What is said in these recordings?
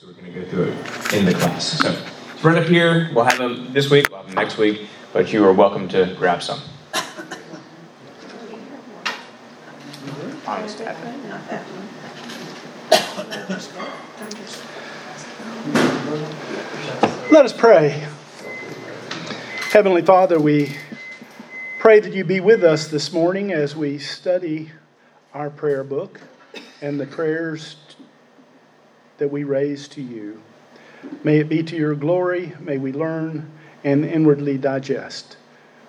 so we're going to go through it in the class. So, right up here. We'll have them this week, we'll have them next week, but you are welcome to grab some. Let us pray. Heavenly Father, we pray that you be with us this morning as we study our prayer book and the prayers that we raise to you. May it be to your glory. May we learn and inwardly digest.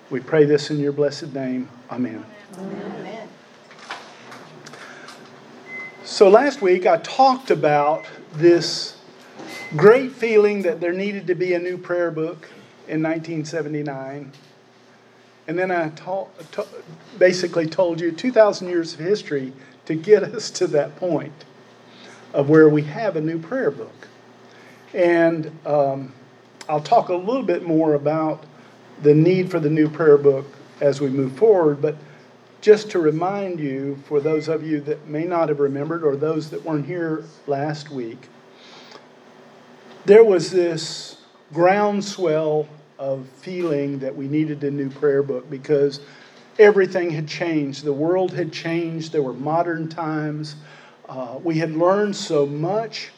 We pray this in your blessed name. Amen. Amen. So last week I talked about this great feeling that there needed to be a new prayer book in 1979. And then I ta- ta- basically told you 2,000 years of history to get us to that point of where we have a new prayer book. And um, I'll talk a little bit more about the need for the new prayer book as we move forward. But just to remind you, for those of you that may not have remembered or those that weren't here last week, there was this groundswell of feeling that we needed a new prayer book because everything had changed. The world had changed. There were modern times. Uh, we had learned so much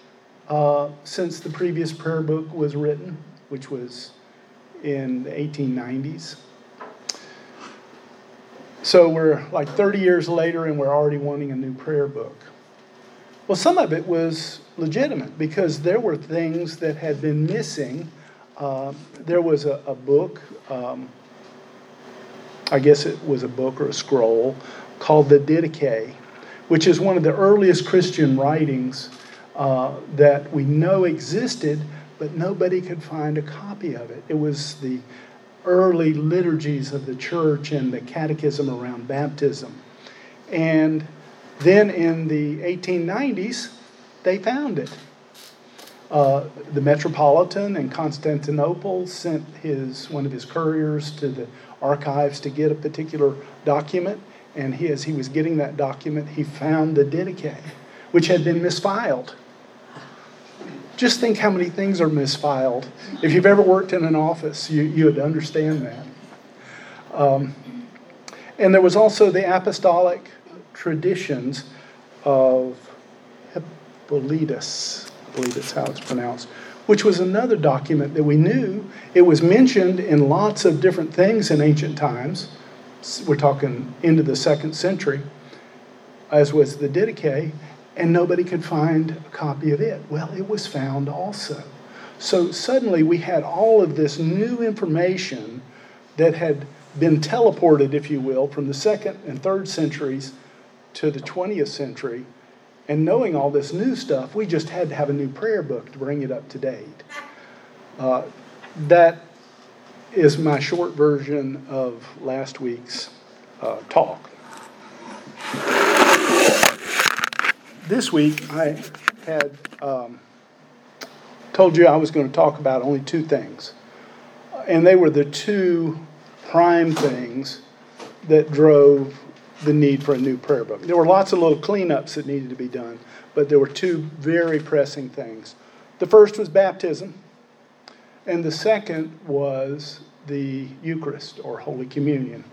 uh, since the previous prayer book was written, which was in the 1890s. So we're like 30 years later and we're already wanting a new prayer book. Well, some of it was legitimate because there were things that had been missing. Uh, there was a, a book, um, I guess it was a book or a scroll, called the Didache, which is one of the earliest Christian writings uh, that we know existed, but nobody could find a copy of it. It was the early liturgies of the church and the catechism around baptism. And then in the 1890s, they found it. Uh, the Metropolitan in Constantinople sent his one of his couriers to the archives to get a particular document, and he, as he was getting that document, he found the Didache, which had been misfiled. Just think how many things are misfiled. If you've ever worked in an office, you, you would understand that. Um, and there was also the apostolic traditions of Hippolytus, I believe that's how it's pronounced, which was another document that we knew. It was mentioned in lots of different things in ancient times. We're talking into the second century, as was the Didache and nobody could find a copy of it. Well, it was found also. So suddenly we had all of this new information that had been teleported, if you will, from the second and third centuries to the 20th century. And knowing all this new stuff, we just had to have a new prayer book to bring it up to date. Uh, that is my short version of last week's uh, talk. this week I had um, told you I was going to talk about only two things. And they were the two prime things that drove the need for a new prayer book. There were lots of little cleanups that needed to be done, but there were two very pressing things. The first was baptism, and the second was the Eucharist or Holy Communion.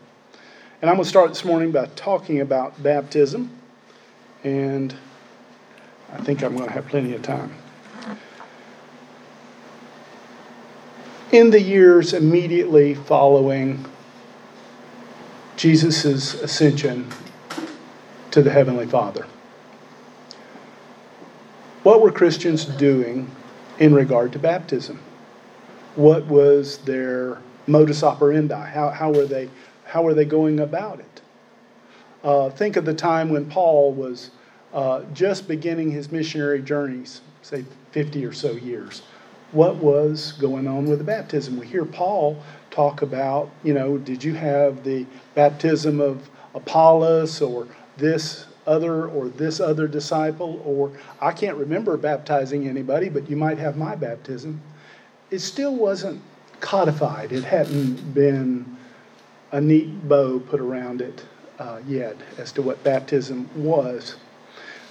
And I'm going to start this morning by talking about baptism and I think I'm going to have plenty of time. In the years immediately following Jesus' ascension to the Heavenly Father, what were Christians doing in regard to baptism? What was their modus operandi? How, how, were, they, how were they going about it? Uh, think of the time when Paul was uh, just beginning his missionary journeys, say 50 or so years. What was going on with the baptism? We hear Paul talk about, you know, did you have the baptism of Apollos or this other or this other disciple? Or I can't remember baptizing anybody, but you might have my baptism. It still wasn't codified, it hadn't been a neat bow put around it uh, yet as to what baptism was.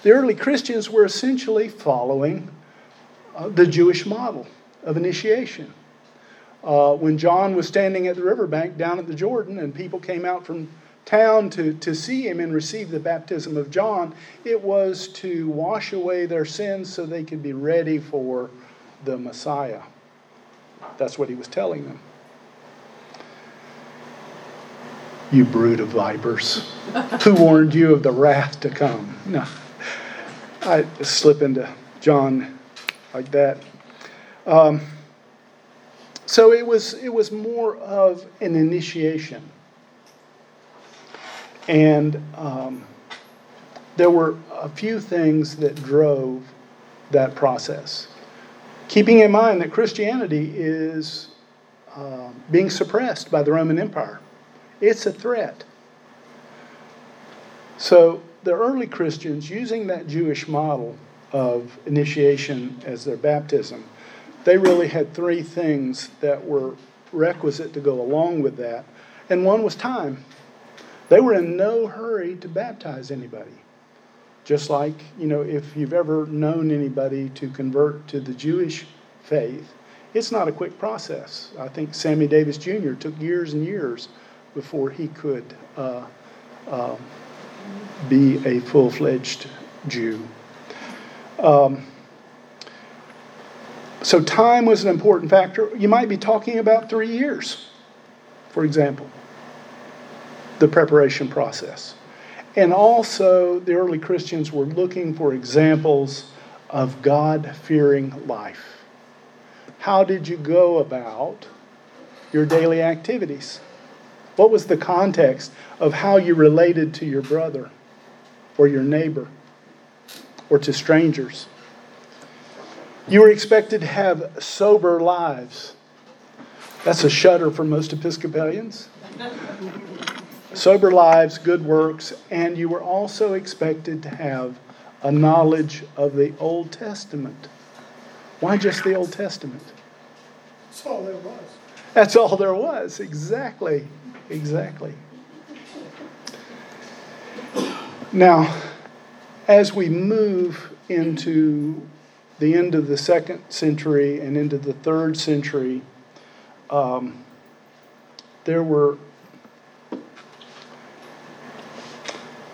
The early Christians were essentially following uh, the Jewish model of initiation. Uh, when John was standing at the riverbank down at the Jordan and people came out from town to, to see him and receive the baptism of John, it was to wash away their sins so they could be ready for the Messiah. That's what he was telling them. You brood of vipers. Who warned you of the wrath to come? No. I slip into John like that. Um, so it was, it was more of an initiation. And um, there were a few things that drove that process. Keeping in mind that Christianity is uh, being suppressed by the Roman Empire, it's a threat. So the early Christians, using that Jewish model of initiation as their baptism, they really had three things that were requisite to go along with that. And one was time. They were in no hurry to baptize anybody. Just like, you know, if you've ever known anybody to convert to the Jewish faith, it's not a quick process. I think Sammy Davis Jr. took years and years before he could uh, uh, be a full fledged Jew. Um, so, time was an important factor. You might be talking about three years, for example, the preparation process. And also, the early Christians were looking for examples of God fearing life. How did you go about your daily activities? What was the context of how you related to your brother or your neighbor or to strangers? You were expected to have sober lives. That's a shudder for most Episcopalians. Sober lives, good works, and you were also expected to have a knowledge of the Old Testament. Why just the Old Testament? That's all there was. That's all there was, exactly. Exactly. Now, as we move into the end of the second century and into the third century, um, there were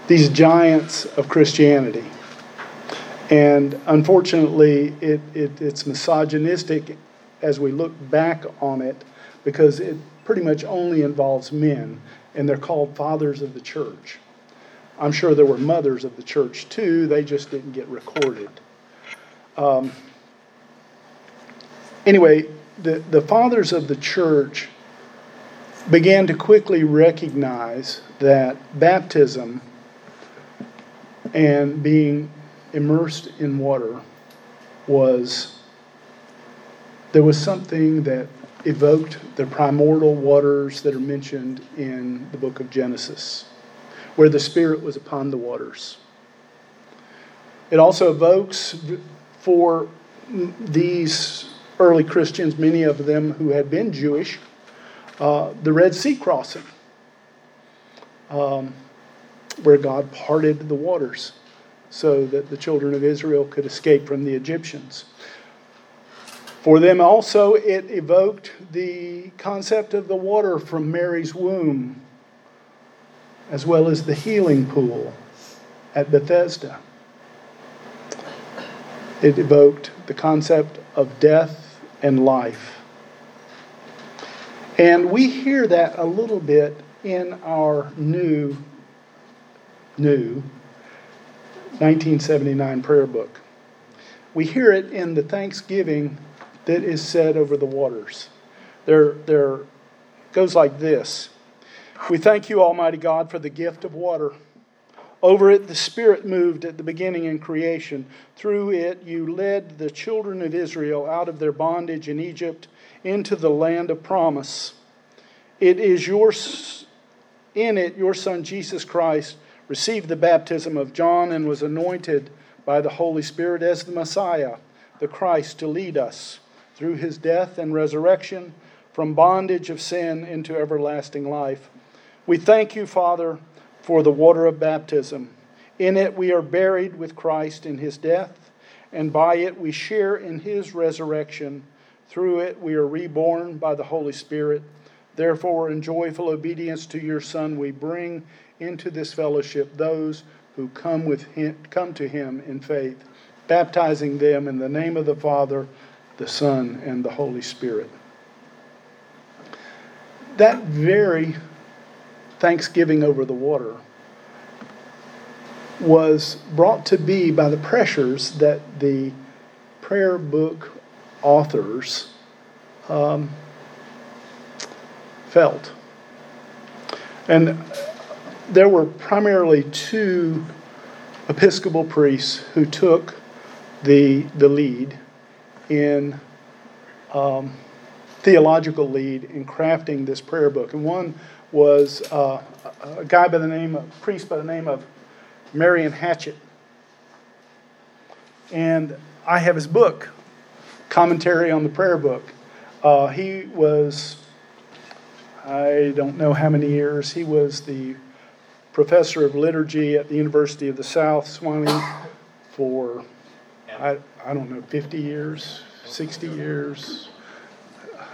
these giants of Christianity. And unfortunately, it, it, it's misogynistic as we look back on it because it pretty much only involves men, and they're called fathers of the church. I'm sure there were mothers of the church too, they just didn't get recorded. Um, anyway, the, the fathers of the church began to quickly recognize that baptism and being immersed in water was there was something that evoked the primordial waters that are mentioned in the book of Genesis, where the Spirit was upon the waters. It also evokes for these early Christians, many of them who had been Jewish, uh, the Red Sea crossing, um, where God parted the waters so that the children of Israel could escape from the Egyptians. For them also, it evoked the concept of the water from Mary's womb, as well as the healing pool at Bethesda. It evoked the concept of death and life. And we hear that a little bit in our new, new 1979 prayer book. We hear it in the Thanksgiving that is said over the waters. There, there goes like this We thank you, Almighty God, for the gift of water. Over it, the Spirit moved at the beginning in creation. Through it, you led the children of Israel out of their bondage in Egypt into the land of promise. It is your, in it, your Son Jesus Christ received the baptism of John and was anointed by the Holy Spirit as the Messiah, the Christ, to lead us through his death and resurrection from bondage of sin into everlasting life. We thank you, Father, for the water of baptism. In it we are buried with Christ in his death, and by it we share in his resurrection. Through it we are reborn by the Holy Spirit. Therefore, in joyful obedience to your Son, we bring into this fellowship those who come, with him, come to him in faith, baptizing them in the name of the Father, the Son, and the Holy Spirit. That very Thanksgiving over the water was brought to be by the pressures that the prayer book authors um, felt. And there were primarily two Episcopal priests who took the, the lead in um, theological lead in crafting this prayer book. And one was uh, a guy by the name of, priest by the name of Marion Hatchett. And I have his book, Commentary on the Prayer Book. Uh, he was, I don't know how many years, he was the professor of liturgy at the University of the South, Sewanee, for, I, I don't know, 50 years, 60 years,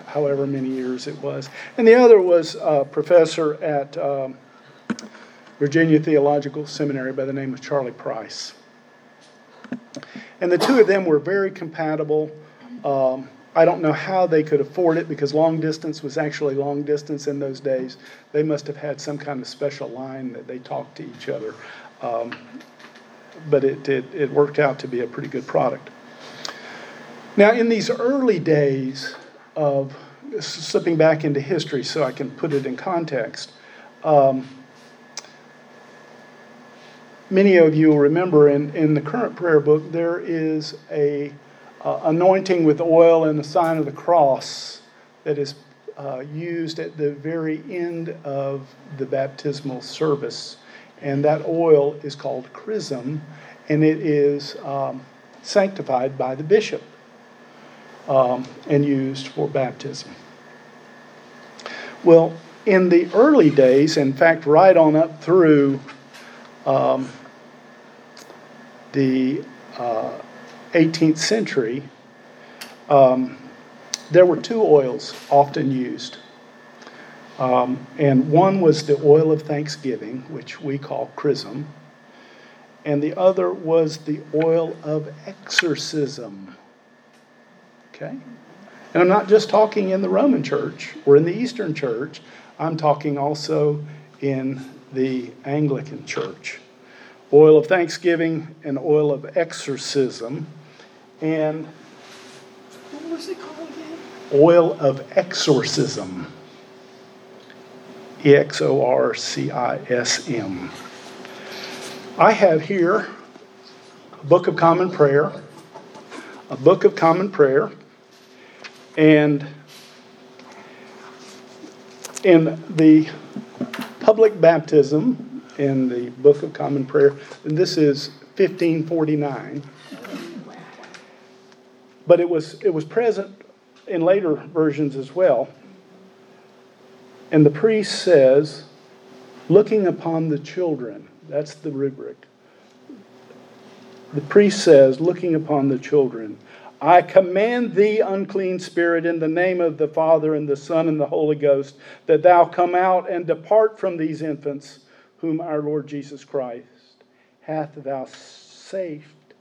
however many years it was. And the other was a professor at um, Virginia Theological Seminary by the name of Charlie Price. And the two of them were very compatible. Um, I don't know how they could afford it because long distance was actually long distance in those days. They must have had some kind of special line that they talked to each other. Um, but it, it, it worked out to be a pretty good product. Now, in these early days of slipping back into history so I can put it in context, um, many of you will remember in, in the current prayer book, there is a uh, anointing with oil and the sign of the cross that is uh, used at the very end of the baptismal service. And that oil is called chrism, and it is um, sanctified by the bishop um, and used for baptism. Well, in the early days, in fact, right on up through um, the uh, 18th century, um, there were two oils often used. Um, and one was the oil of thanksgiving, which we call chrism, and the other was the oil of exorcism. Okay? And I'm not just talking in the Roman church or in the Eastern church, I'm talking also in the Anglican church oil of thanksgiving and oil of exorcism. And What was it called again? oil of exorcism. E X O R C I S M. I have here a book of common prayer, a book of common prayer, and in the public baptism in the book of common prayer, and this is 1549 but it was it was present in later versions as well. And the priest says, looking upon the children, that's the rubric. The priest says, looking upon the children, I command thee, unclean spirit, in the name of the Father and the Son and the Holy Ghost, that thou come out and depart from these infants, whom our Lord Jesus Christ hath thou saved,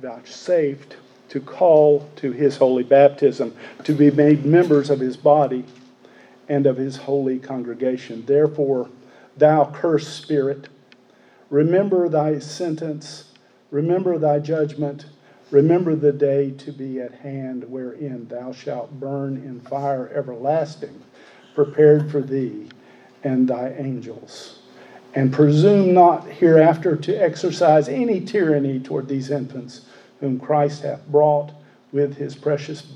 vouchsafed to call to his holy baptism, to be made members of his body and of his holy congregation. Therefore, thou cursed spirit, remember thy sentence, remember thy judgment, remember the day to be at hand wherein thou shalt burn in fire everlasting, prepared for thee and thy angels. And presume not hereafter to exercise any tyranny toward these infants whom Christ hath brought with his precious,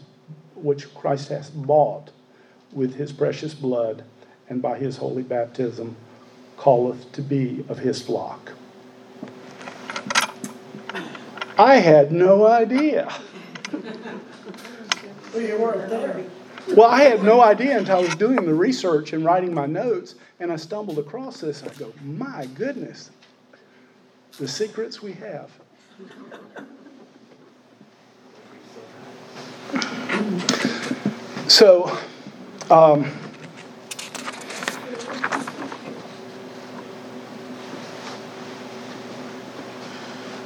which Christ hath bought with his precious blood, and by his holy baptism calleth to be of his flock. I had no idea. Well, you weren't there. Well, I had no idea until I was doing the research and writing my notes, and I stumbled across this. I go, my goodness, the secrets we have. So, um,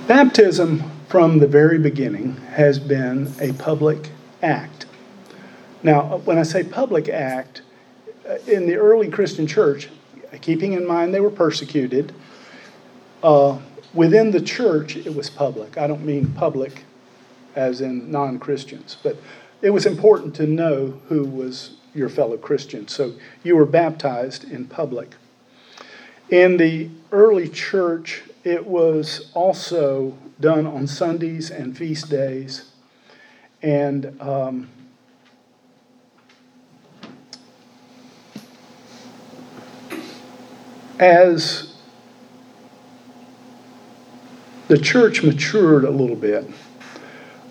baptism from the very beginning has been a public act. Now, when I say public act, uh, in the early Christian church, keeping in mind they were persecuted, uh, within the church it was public. I don't mean public as in non Christians, but it was important to know who was your fellow Christian. So you were baptized in public. In the early church, it was also done on Sundays and feast days. And um, as the church matured a little bit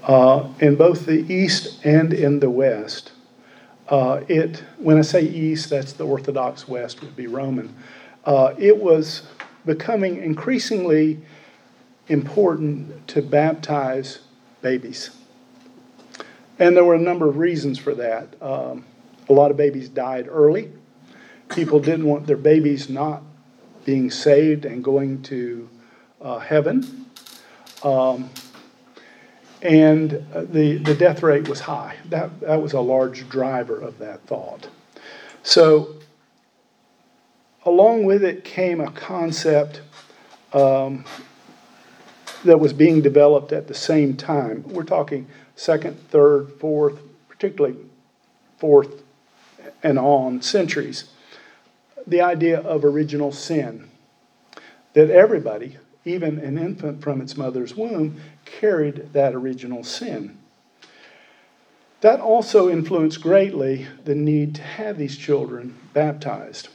uh, in both the East and in the West, uh, it, when I say East, that's the Orthodox West, would be Roman. Uh, it was becoming increasingly important to baptize babies. And there were a number of reasons for that. Um, a lot of babies died early. People didn't want their babies not being saved and going to uh, heaven. Um, and uh, the, the death rate was high. That, that was a large driver of that thought. So, along with it came a concept um, that was being developed at the same time. We're talking second, third, fourth, particularly fourth and on centuries. The idea of original sin. That everybody, even an infant from its mother's womb, carried that original sin. That also influenced greatly the need to have these children baptized.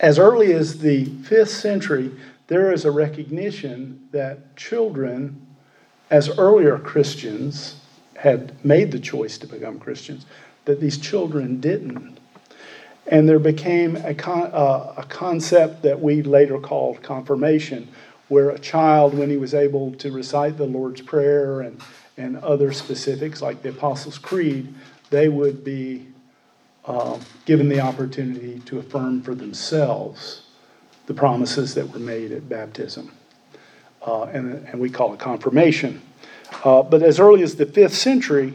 As early as the 5th century, there is a recognition that children, as earlier Christians had made the choice to become Christians, that these children didn't. And there became a, con- uh, a concept that we later called confirmation, where a child, when he was able to recite the Lord's Prayer and, and other specifics like the Apostles' Creed, they would be uh, given the opportunity to affirm for themselves the promises that were made at baptism. Uh, and, and we call it confirmation. Uh, but as early as the fifth century,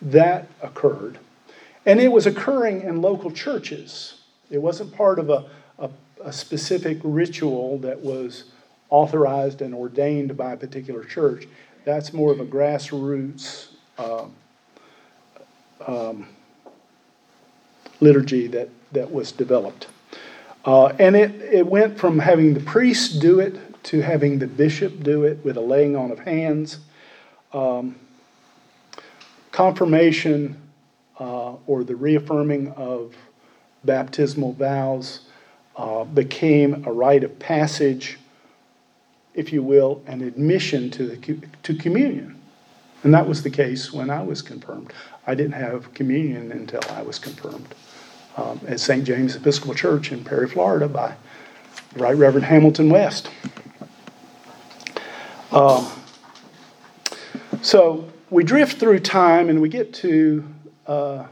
that occurred. And it was occurring in local churches. It wasn't part of a, a, a specific ritual that was authorized and ordained by a particular church. That's more of a grassroots uh, um, liturgy that, that was developed. Uh, and it, it went from having the priest do it to having the bishop do it with a laying on of hands. Um, confirmation uh, or the reaffirming of baptismal vows uh, became a rite of passage, if you will, an admission to, the, to communion. And that was the case when I was confirmed. I didn't have communion until I was confirmed um, at St. James Episcopal Church in Perry, Florida, by the Right Reverend Hamilton West. Um, so we drift through time and we get to uh,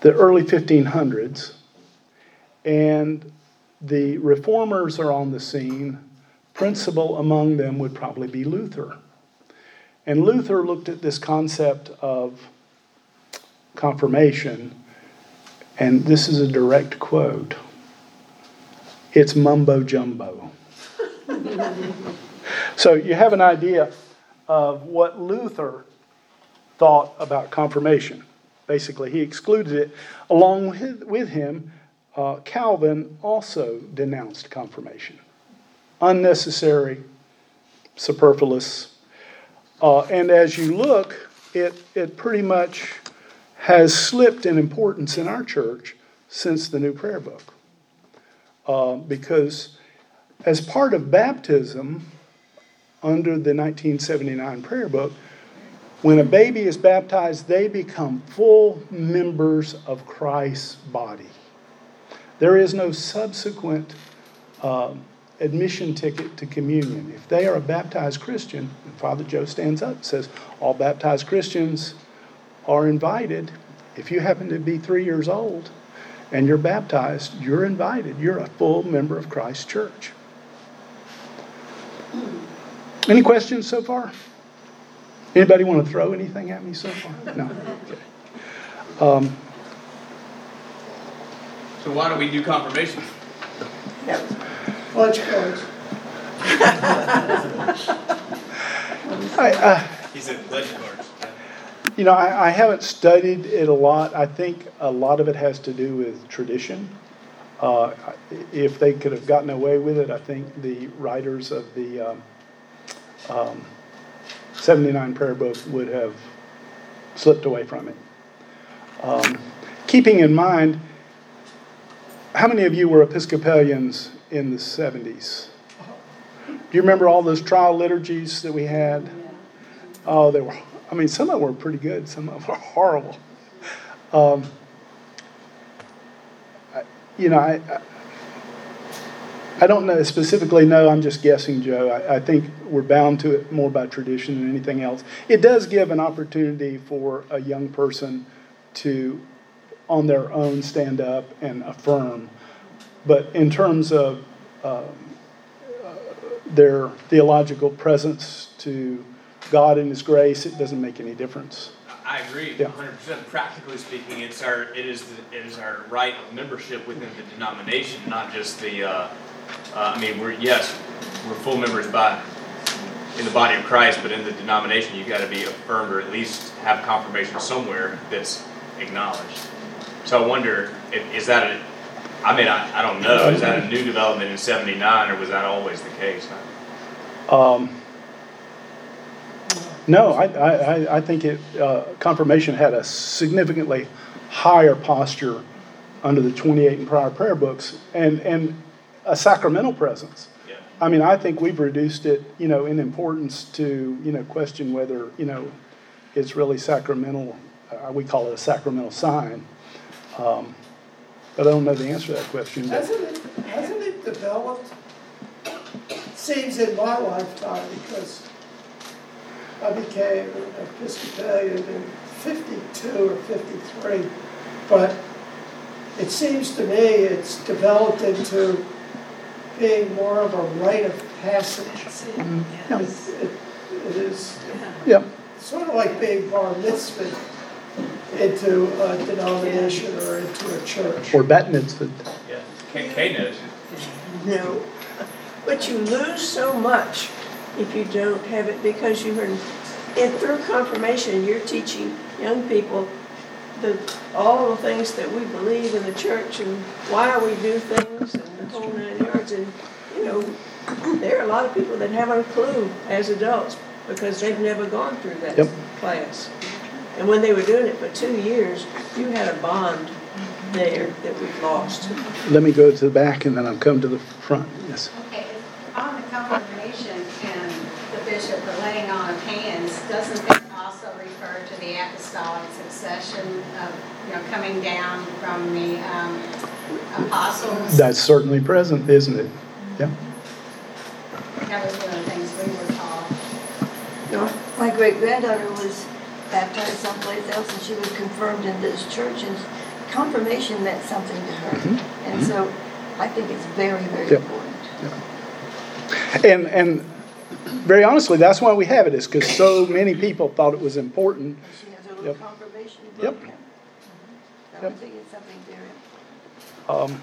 the early 1500s, and the reformers are on the scene. Principal among them would probably be Luther. And Luther looked at this concept of confirmation, and this is a direct quote it's mumbo jumbo. so you have an idea of what Luther thought about confirmation. Basically, he excluded it. Along with, him, uh, Calvin also denounced confirmation. Unnecessary, superfluous. Uh, and as you look, it, it pretty much has slipped in importance in our church since the new prayer book. Uh, because as part of baptism, under the 1979 prayer book, when a baby is baptized, they become full members of Christ's body. There is no subsequent uh, admission ticket to communion. If they are a baptized Christian, Father Joe stands up and says, All baptized Christians are invited. If you happen to be three years old and you're baptized, you're invited. You're a full member of Christ's church. Any questions so far? Anybody want to throw anything at me so far? No. Okay. Um, So why don't we do confirmation? Lunch cards. I, uh, He said pledge cards. You know, I, I haven't studied it a lot. I think a lot of it has to do with tradition. Uh, if they could have gotten away with it, I think the writers of the um, um, 79 prayer book would have slipped away from it. Um, keeping in mind, how many of you were Episcopalians in the 70s? Do you remember all those trial liturgies that we had? Oh, they were, I mean, some of them were pretty good, some of them were horrible. Um, I- you know, I, I- I don't know specifically No, I'm just guessing, Joe. I, I think we're bound to it more by tradition than anything else. It does give an opportunity for a young person to, on their own, stand up and affirm. But in terms of um, uh, their theological presence to God and His grace, it doesn't make any difference. I agree, Yeah. hundred percent. Practically speaking, it's our, it is, the- it is our right of membership within the denomination, not just the, uh, uh, I mean, we're, yes, we're full members by, in the body of Christ, but in the denomination, you've gotta be affirmed or at least have confirmation somewhere that's acknowledged. So I wonder, if, is that a, I mean, I, I don't know, is that a new development in seventy-nine, or was that always the case? Um, no, I, I, I- I think it, uh, confirmation had a significantly higher posture under the 28 and prior prayer books and, and a sacramental presence. Yeah. I mean, I think we've reduced it, you know, in importance to, you know, question whether, you know, it's really sacramental. Uh, we call it a sacramental sign. Um, but I don't know the answer to that question. Hasn't it, hasn't it developed? Seems in my lifetime, because I became an Episcopalian in fifty-two or fifty-three. But it seems to me it's developed into being more of a rite of passage. Mm-hmm. Yeah. It, it- it is Yeah, sort of like being bar mitzvah into a denomination or into a church. or bat mitzvah. Yeah. K, K knows. No, but you lose so much if you don't have it because you are, and through confirmation, you're teaching young people the, all the things that we believe in the church and why we do things and the whole nine yards. And, you know, there are a lot of people that haven't a clue as adults because they've never gone through that Yep. class. And when they were doing it for two years, you had a bond there that we've lost. Let me go to the back and then I'll come to the front. Yes. Okay, on the confirmation and the bishop, the laying on of hands, doesn't that also refer to the apostolic succession of, you know, coming down from the um, apostles? That's certainly present, isn't it? Yeah. That was one of the things we were taught. No? My great granddaughter was baptized someplace else and she was confirmed in this church and confirmation meant something to her. And so I think it's very, very Yep. important. And, and very honestly, that's why we have it, is because so many people thought it was important. She has her little Yep. confirmation Yep. book. and So I Yep. think it's something very, Um,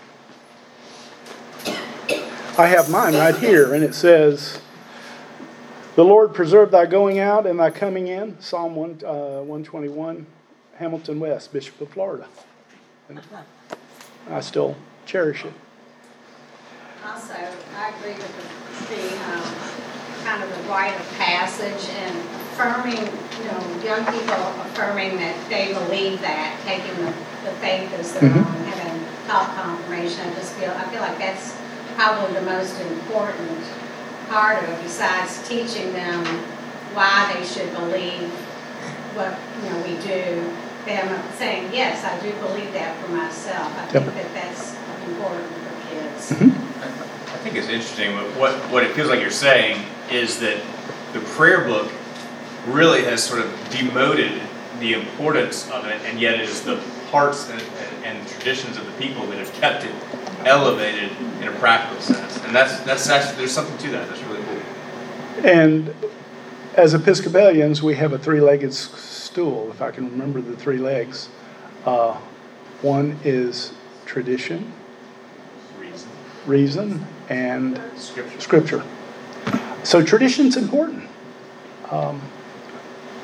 I have mine right here, and it says, "The Lord preserve thy going out and thy coming in." Psalm one uh, one twenty one, Hamilton West, Bishop of Florida. And I still cherish it. Also, I agree with the, the, um, kind of the rite of passage and affirming, you know, young people affirming that they believe that, taking the, the faith as their Mhm. own, having top confirmation. I just feel, I feel like that's probably the most important part of it, besides teaching them why they should believe what, you know, we do. Them saying, yes, I do believe that for myself. I think Yep. that that's important for kids. Mm-hmm. I think it's interesting, but what, what it feels like you're saying is that the prayer book really has sort of demoted the importance of it, and yet it is the parts and, and, and traditions of the people that have kept it elevated in a practical sense. And that's, that's actually, there's something to that, that's really cool. And as Episcopalians, we have a three legged stool, if I can remember the three legs. Uh, one is tradition, Reason, reason, and scripture. scripture. So tradition's important, um,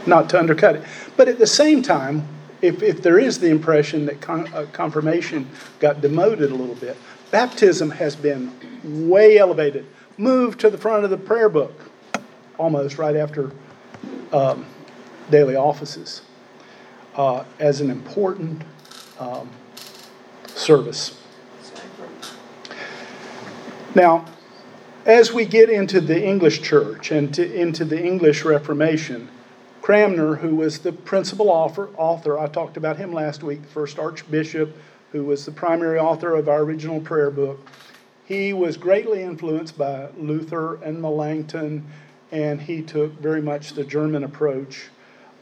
not to undercut it. But at the same time, if, if there is the impression that con- uh, confirmation got demoted a little bit, baptism has been way elevated, moved to the front of the prayer book, almost right after um, daily offices, uh, as an important um, service. Now, as we get into the English church and to, into the English Reformation, Cranmer, who was the principal author, author, I talked about him last week, the first archbishop, who was the primary author of our original prayer book, he was greatly influenced by Luther and Melanchthon, and he took very much the German approach.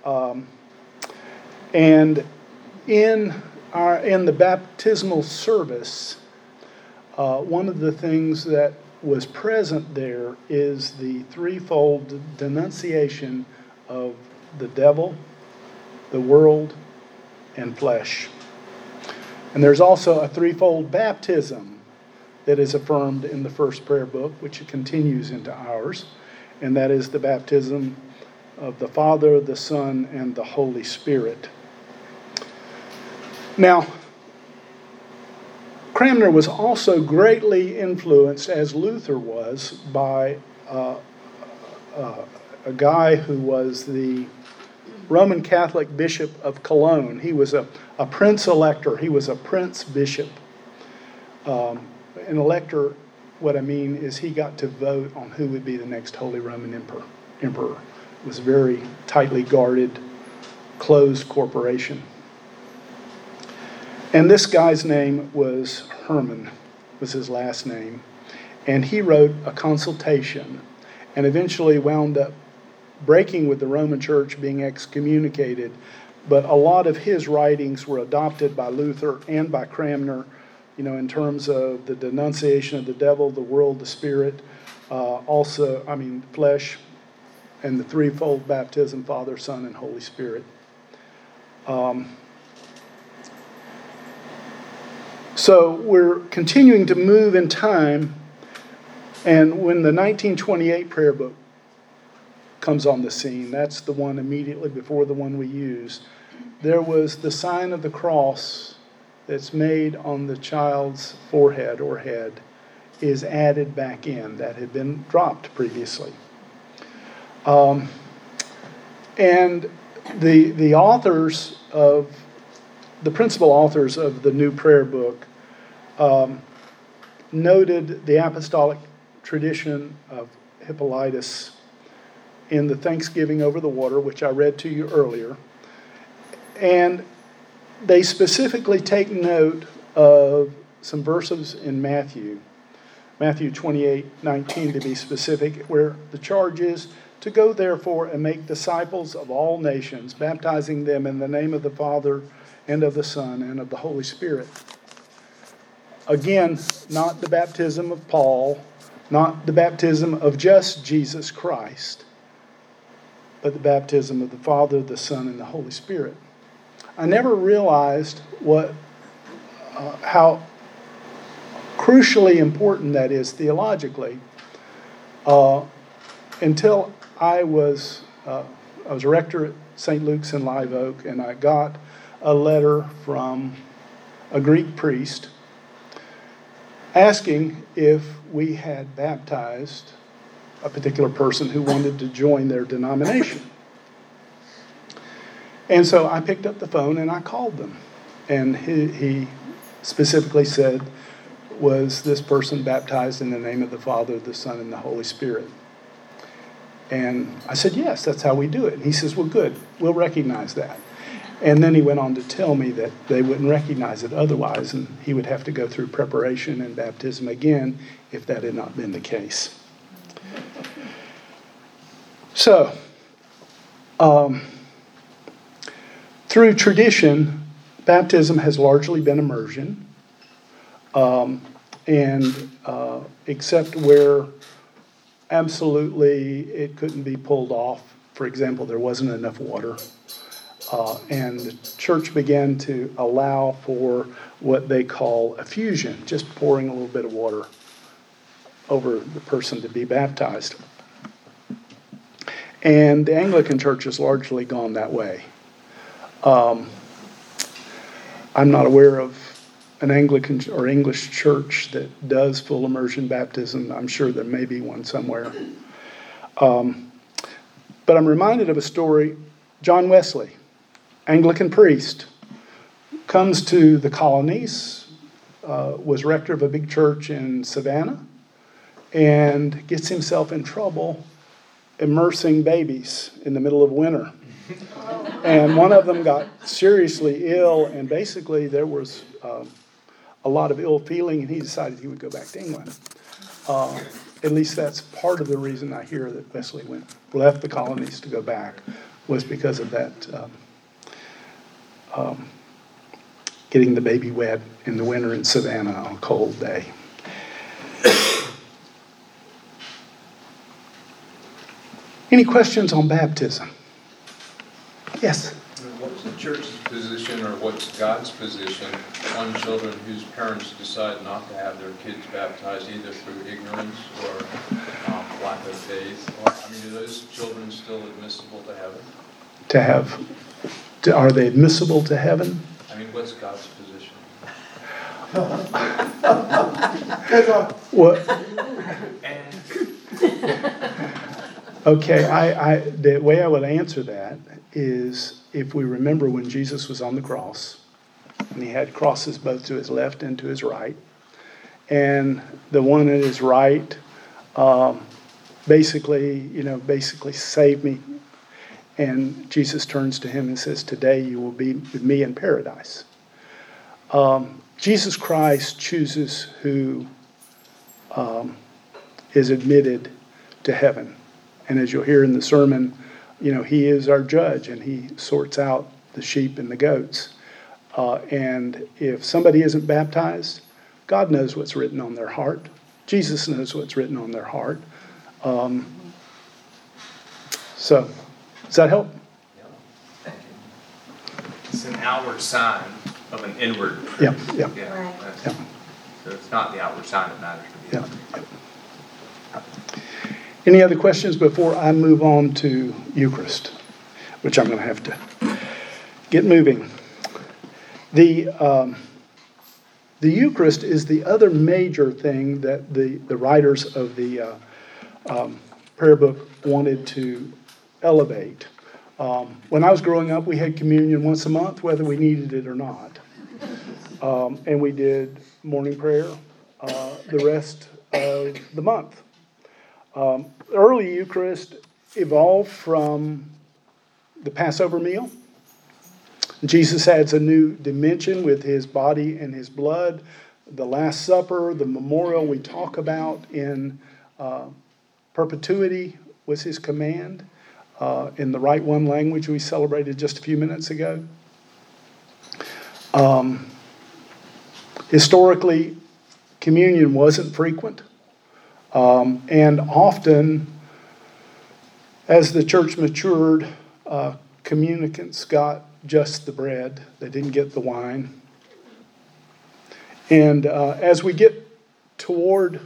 Um, and in, our, in the baptismal service, uh, one of the things that was present there is the threefold denunciation of the devil, the world, and flesh. And there's also a threefold baptism that is affirmed in the first prayer book, which continues into ours, and that is the baptism of the Father, the Son, and the Holy Spirit. Now, Cranmer was also greatly influenced, as Luther was, by uh, uh, a guy who was the Roman Catholic Bishop of Cologne. He was a, a prince elector, he was a prince bishop. Um, an elector, what I mean is he got to vote on who would be the next Holy Roman Emperor. Emperor. It was a very tightly guarded, closed corporation. And this guy's name was Herman, was his last name. And he wrote a consultation and eventually wound up breaking with the Roman Church, being excommunicated. But a lot of his writings were adopted by Luther and by Cranmer, you know, in terms of the denunciation of the devil, the world, the spirit, uh, also, I mean, flesh, and the threefold baptism Father, Son, and Holy Spirit. Um, so we're continuing to move in time, and when the 1928 prayer book comes on the scene, that's the one immediately before the one we use, there was the sign of the cross that's made on the child's forehead or head is added back in that had been dropped previously. Um, and the, the authors of, the principal authors of the new prayer book um, noted the apostolic tradition of Hippolytus in the Thanksgiving over the water, which I read to you earlier. And they specifically take note of some verses in Matthew, Matthew 28 19 to be specific, where the charge is to go therefore and make disciples of all nations, baptizing them in the name of the Father and of the Son and of the Holy Spirit. Again, not the baptism of Paul, not the baptism of just Jesus Christ, but the baptism of the Father, the Son, and the Holy Spirit. I never realized what, uh, how crucially important that is theologically uh, until I was uh, I was a rector at St. Luke's in Live Oak, and I got a letter from a Greek priest asking if we had baptized a particular person who wanted to join their denomination. And so I picked up the phone and I called them. And he, he specifically said, Was this person baptized in the name of the Father, the Son, and the Holy Spirit? And I said, Yes, that's how we do it. And he says, Well, good, we'll recognize that. And then he went on to tell me that they wouldn't recognize it otherwise, and he would have to go through preparation and baptism again if that had not been the case. So, um, through tradition, baptism has largely been immersion. Um, and uh, except where absolutely it couldn't be pulled off, for example, there wasn't enough water. Uh, and the church began to allow for what they call effusion, just pouring a little bit of water over the person to be baptized. And the Anglican Church has largely gone that way. Um, I'm not aware of an Anglican or English church that does full immersion baptism. I'm sure there may be one somewhere. Um, but I'm reminded of a story John Wesley, Anglican priest, comes to the colonies, uh, was rector of a big church in Savannah, and gets himself in trouble immersing babies in the middle of winter. And one of them got seriously ill, and basically there was um, a lot of ill feeling, and he decided he would go back to England. Uh, at least that's part of the reason I hear that Wesley went left the colonies to go back was because of that um, um, getting the baby wet in the winter in Savannah on a cold day. Any questions on baptism? Yes. What's the church's position, or what's God's position on children whose parents decide not to have their kids baptized either through ignorance or um, lack of faith? Or, I mean, are those children still admissible to heaven? To have, to, are they admissible to heaven? I mean, what's God's position? Good one. What? Okay, I, I, the way I would answer that is if we remember when Jesus was on the cross, and he had crosses both to his left and to his right, and the one at his right, um, basically, you know, basically save me. And Jesus turns to him and says, Today you will be with me in paradise. Um, Jesus Christ chooses who um, is admitted to heaven. And as you'll hear in the sermon, you know, he is our judge and he sorts out the sheep and the goats. Uh, and if somebody isn't baptized, God knows what's written on their heart. Jesus knows what's written on their heart. Um, so, does that help? It's an outward sign of an inward Yeah, truth. yeah, Yeah. Right. yeah, So it's not the outward sign that matters to the yeah. Any other questions before I move on to Eucharist, which I'm going to have to get moving? The, um, the Eucharist is the other major thing that the, the writers of the uh, um, prayer book wanted to elevate. Um, when I was growing up, we had communion once a month, whether we needed it or not. Um, and we did morning prayer uh, the rest of the month. Um, early Eucharist evolved from the Passover meal. Jesus adds a new dimension with his body and his blood. The Last Supper, the memorial we talk about in uh, perpetuity was his command uh, in the Rite One language we celebrated just a few minutes ago. Um, historically, communion wasn't frequent. Um, and often, as the church matured, uh, communicants got just the bread, they didn't get the wine. And uh, as we get toward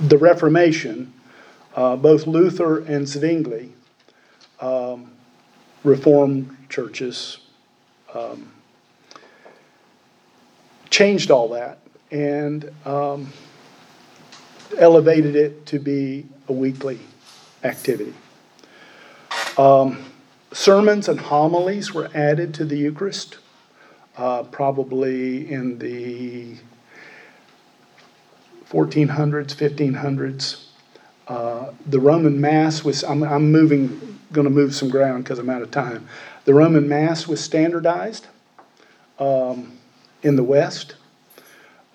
the Reformation, uh, both Luther and Zwingli, um, Reformed churches, um, changed all that and um, elevated it to be a weekly activity. Um, sermons and homilies were added to the Eucharist, uh, probably in the 1400s, 1500s. Uh, the Roman Mass was, I'm, I'm moving, going to move some ground because I'm out of time. The Roman Mass was standardized um, in the West.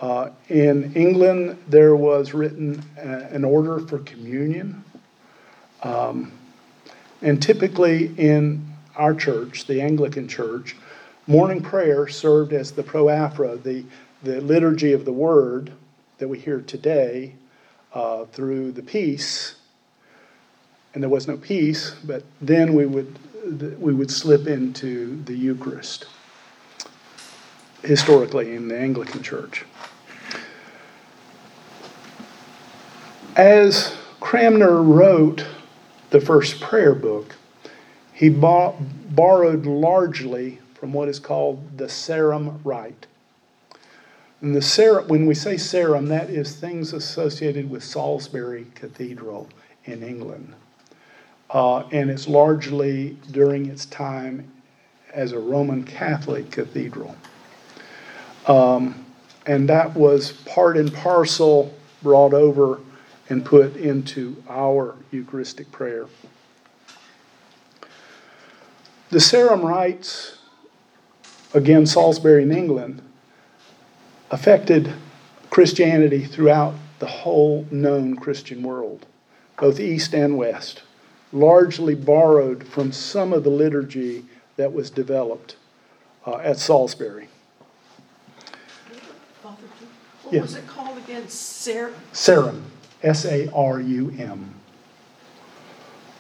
Uh, in England, there was written uh, an order for communion. Um, and typically in our church, the Anglican Church, morning prayer served as the proanaphora, the, the liturgy of the word that we hear today uh, through the peace. And there was no peace, but then we would, we would slip into the Eucharist, historically in the Anglican Church. As Cranmer wrote the first prayer book, he bo- borrowed largely from what is called the Sarum Rite. And the Sarum, when we say Sarum, that is things associated with Salisbury Cathedral in England. Uh, and it's largely during its time as a Roman Catholic cathedral. Um, and that was part and parcel brought over and put into our Eucharistic prayer. The Sarum rites, again, Salisbury in England, affected Christianity throughout the whole known Christian world, both East and West, largely borrowed from some of the liturgy that was developed uh, at Salisbury. What Yeah. was it called again? Sarah? Sarum, S A R U M.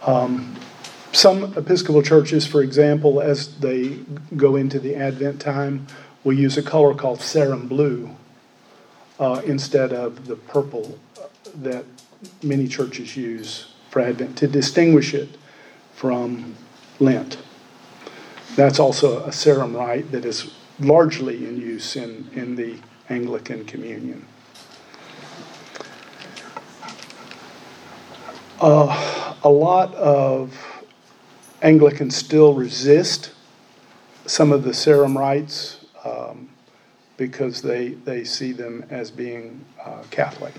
Um, Some Episcopal churches, for example, as they go into the Advent time, will use a color called sarum blue uh, instead of the purple that many churches use for Advent to distinguish it from Lent. That's also a sarum rite that is largely in use in, in the Anglican Communion. Uh, a lot of Anglicans still resist some of the Sarum rites um, because they, they see them as being uh, Catholic.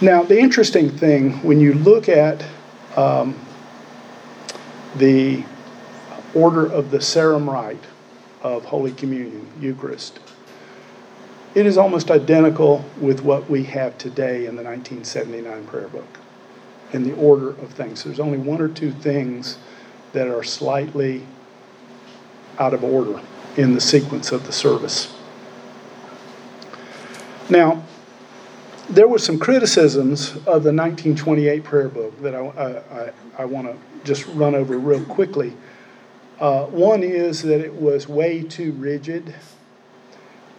Now, the interesting thing when you look at um, the order of the Sarum rite of Holy Communion, Eucharist, it is almost identical with what we have today in the 1979 prayer book in the order of things. There's only one or two things that are slightly out of order in the sequence of the service. Now, there were some criticisms of the 1928 prayer book that I, I, I, want to just run over real quickly. Uh, one is that it was way too rigid.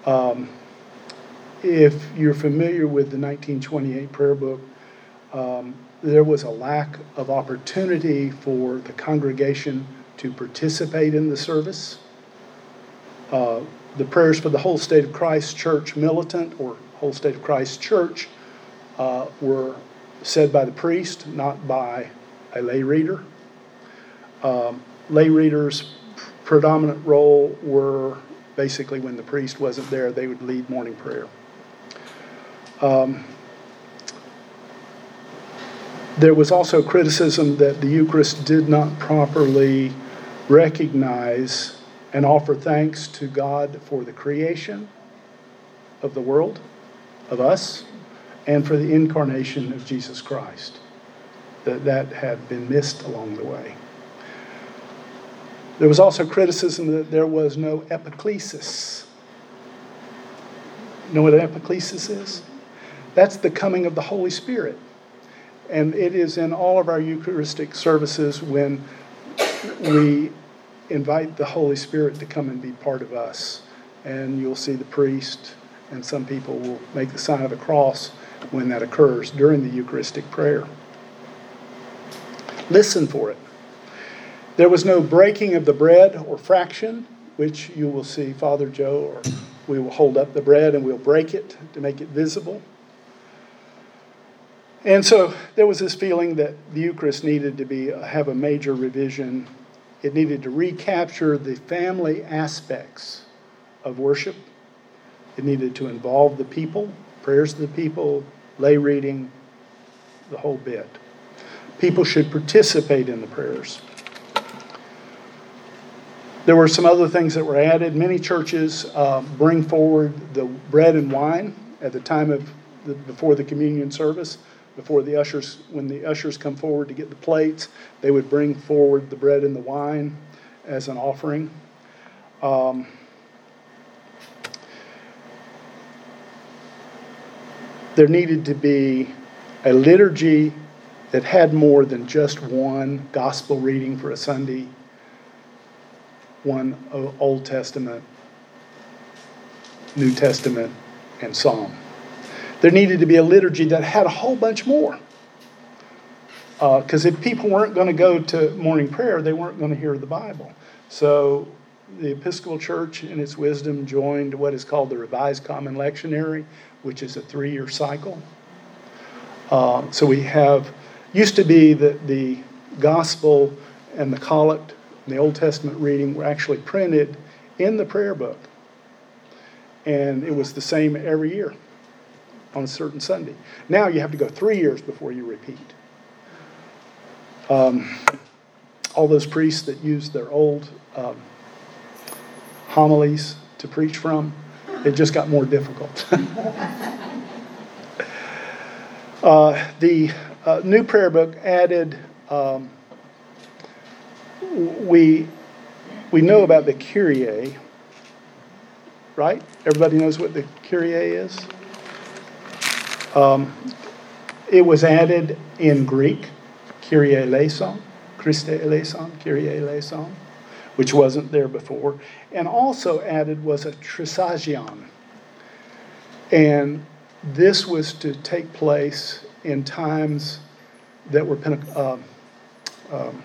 Um, if you're familiar with the 1928 prayer book, um, there was a lack of opportunity for the congregation to participate in the service. Uh, the prayers for the whole state of Christ Church militant or whole state of Christ Church uh, were said by the priest, not by a lay reader. Um, lay readers' predominant role were basically when the priest wasn't there, they would lead morning prayer. Um, there was also criticism that the Eucharist did not properly recognize and offer thanks to God for the creation of the world, of us, and for the incarnation of Jesus Christ. That that had been missed along the way. There was also criticism that there was no epiclesis. You know what an epiclesis is? That's the coming of the Holy Spirit. And it is in all of our Eucharistic services when we invite the Holy Spirit to come and be part of us. And you'll see the priest and some people will make the sign of the cross when that occurs during the Eucharistic prayer. Listen for it. There was no breaking of the bread or fraction, which you will see Father Joe, or we will hold up the bread and we'll break it to make it visible. And so there was this feeling that the Eucharist needed to be have a major revision. It needed to recapture the family aspects of worship. It needed to involve the people, prayers of the people, lay reading, the whole bit. People should participate in the prayers. There were some other things that were added. Many churches uh, bring forward the bread and wine at the time of the, before the communion service before the ushers, when the ushers come forward to get the plates, they would bring forward the bread and the wine as an offering. Um, there needed to be a liturgy that had more than just one gospel reading for a Sunday, one Old Testament, New Testament, and Psalm. There needed to be a liturgy that had a whole bunch more. Because if people weren't going to go to morning prayer, they weren't going to hear the Bible. So the Episcopal Church, in its wisdom, joined what is called the Revised Common Lectionary, which is a three year cycle. Uh, so we have, used to be that the Gospel and the Collect, and the Old Testament reading were actually printed in the prayer book. And it was the same every year on a certain Sunday. Now you have to go three years before you repeat. Um, all those priests that used their old um, homilies to preach from, it just got more difficult. uh, the uh, new prayer book added, um, we, we know about the Kyrie, right? Everybody knows what the Kyrie is? Um, it was added in Greek, Kyrie eleison, Christe eleison, Kyrie eleison, which wasn't there before. And also added was a trisagion. And this was to take place in times that were um, um,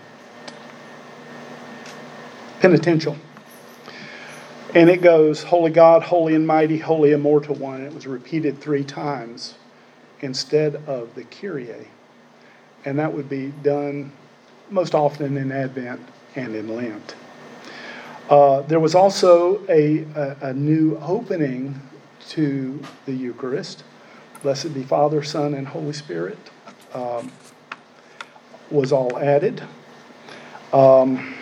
penitential. And it goes, Holy God, holy and mighty, holy immortal one. And it was repeated three times instead of the Kyrie. And that would be done most often in Advent and in Lent. Uh, there was also a, a, a new opening to the Eucharist. Blessed be Father, Son, and Holy Spirit um, was all added. Um,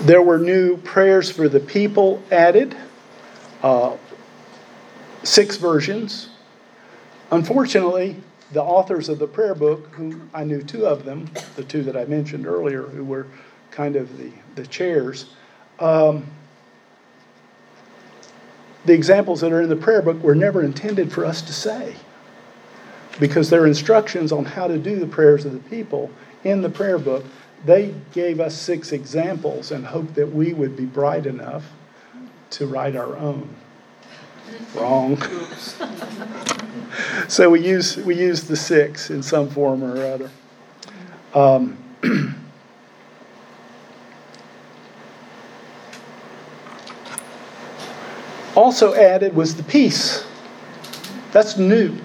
there were new prayers for the people added. Uh, six versions. Unfortunately, the authors of the prayer book, whom I knew two of them, the two that I mentioned earlier, who were kind of the, the chairs, um, the examples that are in the prayer book were never intended for us to say because they're instructions on how to do the prayers of the people in the prayer book. They gave us six examples and hoped that we would be bright enough to write our own. Wrong. so we use we use the six in some form or other. Um, also added was the peace. That's new.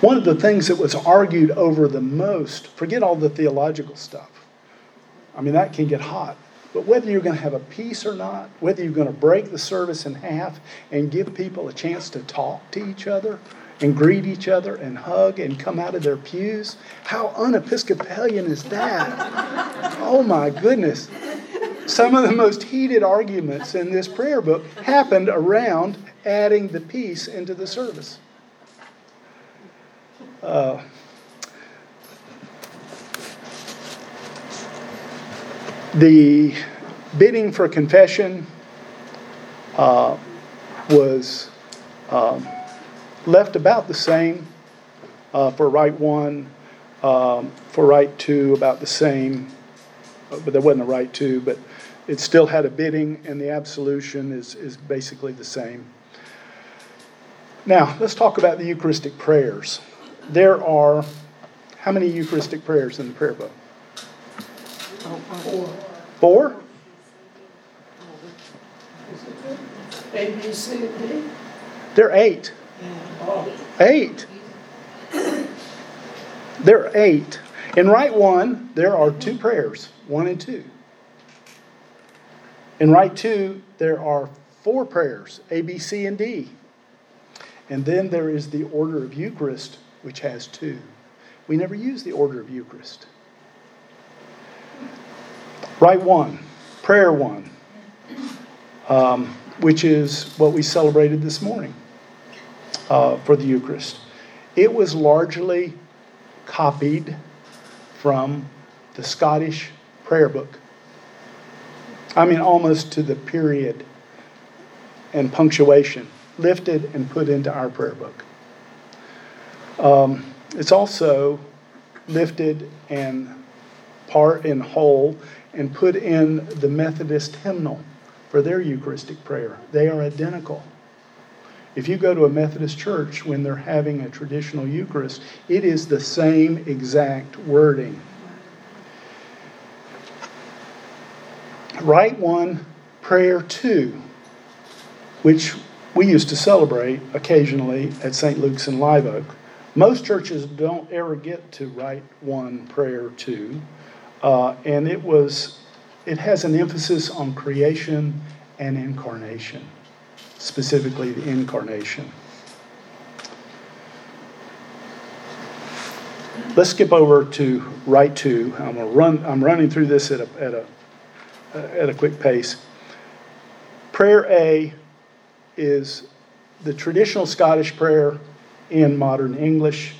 One of the things that was argued over the most, forget all the theological stuff. I mean, that can get hot. But whether you're going to have a peace or not, whether you're going to break the service in half and give people a chance to talk to each other and greet each other and hug and come out of their pews, how unepiscopalian is that? oh my goodness. Some of the most heated arguments in this prayer book happened around adding the peace into the service. Uh, the bidding for confession uh, was um, left about the same uh, for Rite 1, um, for Rite 2, about the same, uh, but there wasn't a Rite 2, but it still had a bidding, and the absolution is, is basically the same. Now, let's talk about the Eucharistic prayers. There are how many Eucharistic prayers in the prayer book? Four. Four? A, B, C, and D. There are eight. Oh, Eight. There are eight. In Rite 1, there are two prayers, 1 and 2. In Rite 2, there are four prayers, A, B, C, and D. And then there is the order of Eucharist, which has two. We never use the order of Eucharist. Rite 1, prayer 1, um, which is what we celebrated this morning. uh, for the Eucharist. It was largely copied from the Scottish prayer book. I mean, almost to the period and punctuation, lifted and put into our prayer book. Um, it's also lifted and part and whole and put in the Methodist hymnal for their Eucharistic prayer. They are identical. If you go to a Methodist church when they're having a traditional Eucharist, it is the same exact wording. Rite One, Prayer Two, which we used to celebrate occasionally at St. Luke's in Live Oak. Most churches don't ever get to Rite One, Prayer Two, uh, and it was it has an emphasis on creation and incarnation, specifically the incarnation. Let's skip over to Rite Two. I'm gonna run. I'm running through this at a at a at a quick pace. Prayer A is the traditional Scottish prayer in modern English.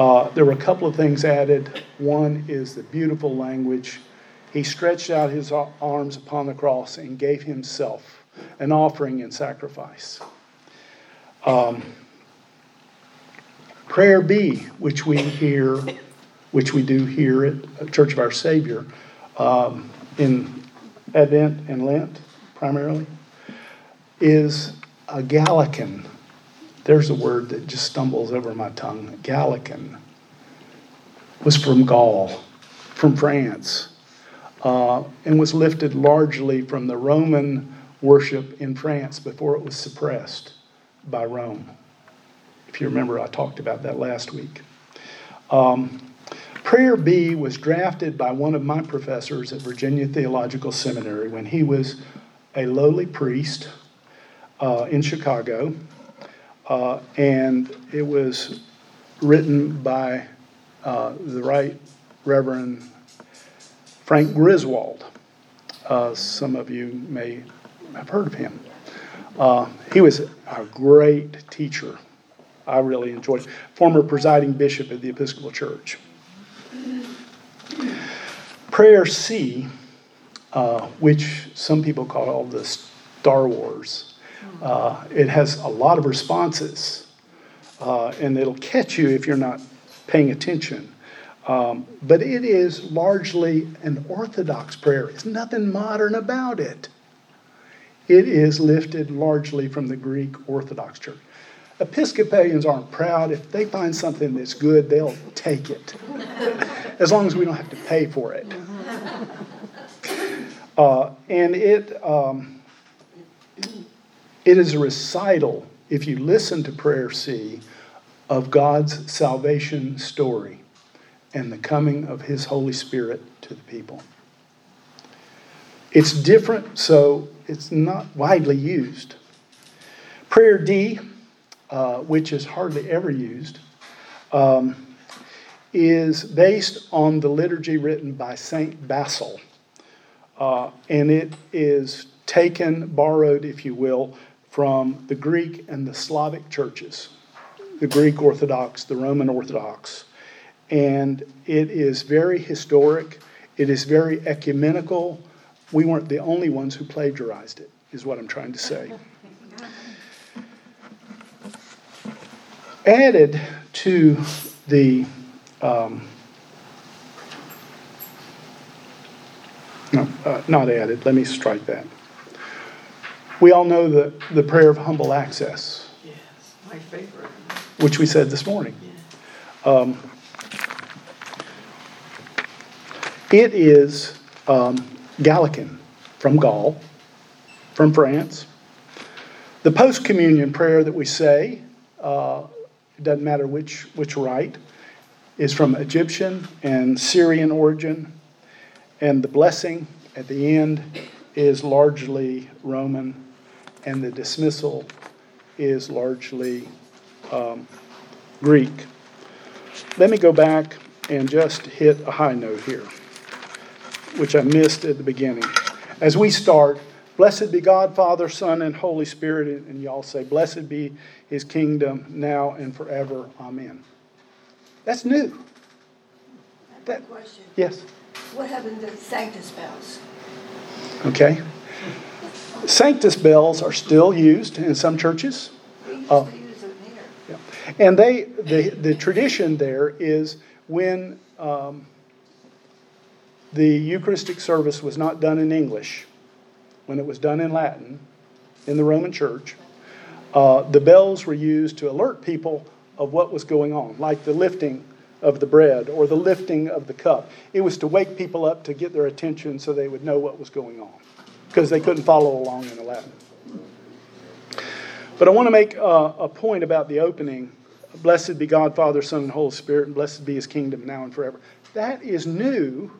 Uh, there were a couple of things added. One is the beautiful language. He stretched out his arms upon the cross and gave himself an offering and sacrifice. Um, prayer B, which we hear, which we do here at Church of Our Saviour um, in Advent and Lent primarily, is a Gallican. There's a word that just stumbles over my tongue. Gallican was from Gaul, from France, uh, and was lifted largely from the Roman worship in France before it was suppressed by Rome. If you remember, I talked about that last week. Um, Prayer B was drafted by one of my professors at Virginia Theological Seminary when he was a lowly priest uh, in Chicago, uh, and it was written by uh, the Right Reverend Frank Griswold. Uh, some of you may have heard of him. Uh, he was a great teacher. I really enjoyed. Former presiding bishop of the Episcopal Church. Prayer C, uh, which some people call the Star Wars, uh, it has a lot of responses, uh, and it'll catch you if you're not paying attention. Um, but it is largely an Orthodox prayer. There's nothing modern about it. It is lifted largely from the Greek Orthodox Church. Episcopalians aren't proud. If they find something that's good, they'll take it, as long as we don't have to pay for it. Uh, and it, um, it is a recital, if you listen to Prayer C, of God's salvation story and the coming of His Holy Spirit to the people. It's different, so it's not widely used. Prayer D, uh, which is hardly ever used, um, is based on the liturgy written by Saint Basil. Uh, and it is taken, borrowed, if you will, from the Greek and the Slavic churches, the Greek Orthodox, the Roman Orthodox. And it is very historic, it is very ecumenical. We weren't the only ones who plagiarized it, is what I'm trying to say. Added to the um, No, uh, not added. Let me strike that. We all know the, the prayer of humble access, Yes, my favorite. which we said this morning. Um, it is um, Gallican from Gaul, from France. The post communion prayer that we say, uh, it doesn't matter which, which rite, is from Egyptian and Syrian origin. And the blessing at the end is largely Roman, and the dismissal is largely um, Greek. Let me go back and just hit a high note here, which I missed at the beginning. As we start, Blessed be God, Father, Son, and Holy Spirit. And y'all say, Blessed be his kingdom now and forever. Amen. That's new. I have a That- question. Yes. What happened to the Sanctus bells? Okay. Sanctus bells are still used in some churches. We used to use them here. Yeah. And they, the, the tradition there is when um, the Eucharistic service was not done in English, when it was done in Latin in the Roman Church, uh, the bells were used to alert people of what was going on, like the lifting of the bread or the lifting of the cup. It was to wake people up to get their attention so they would know what was going on, because they couldn't follow along in the Latin. But I want to make uh, a point about the opening. Blessed be God, Father, Son, and Holy Spirit, and blessed be his kingdom now and forever. That is new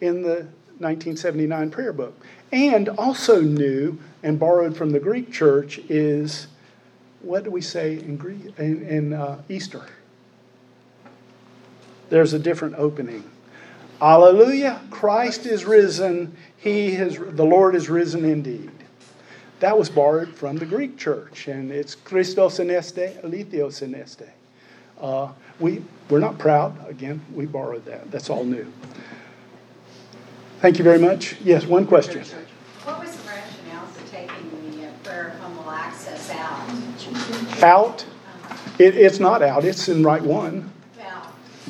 in the 1979 prayer book. And also new and borrowed from the Greek church is what do we say in Greek in, in uh, Easter? There's a different opening. Alleluia! Christ is risen. He has the Lord is risen indeed. That was borrowed from the Greek church, and it's Christos aneste, Aletheos aneste. Uh, we, we're not proud. Again, we borrowed that. That's all new. Thank you very much. Yes, one question. What was the rationale for taking the uh, prayer of humble access out? Out? It, it's not out. It's in Rite one.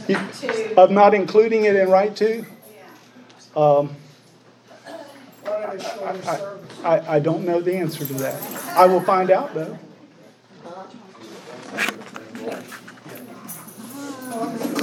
Of not including it in Rite two? Um, service? I, I don't know the answer to that. I will find out though.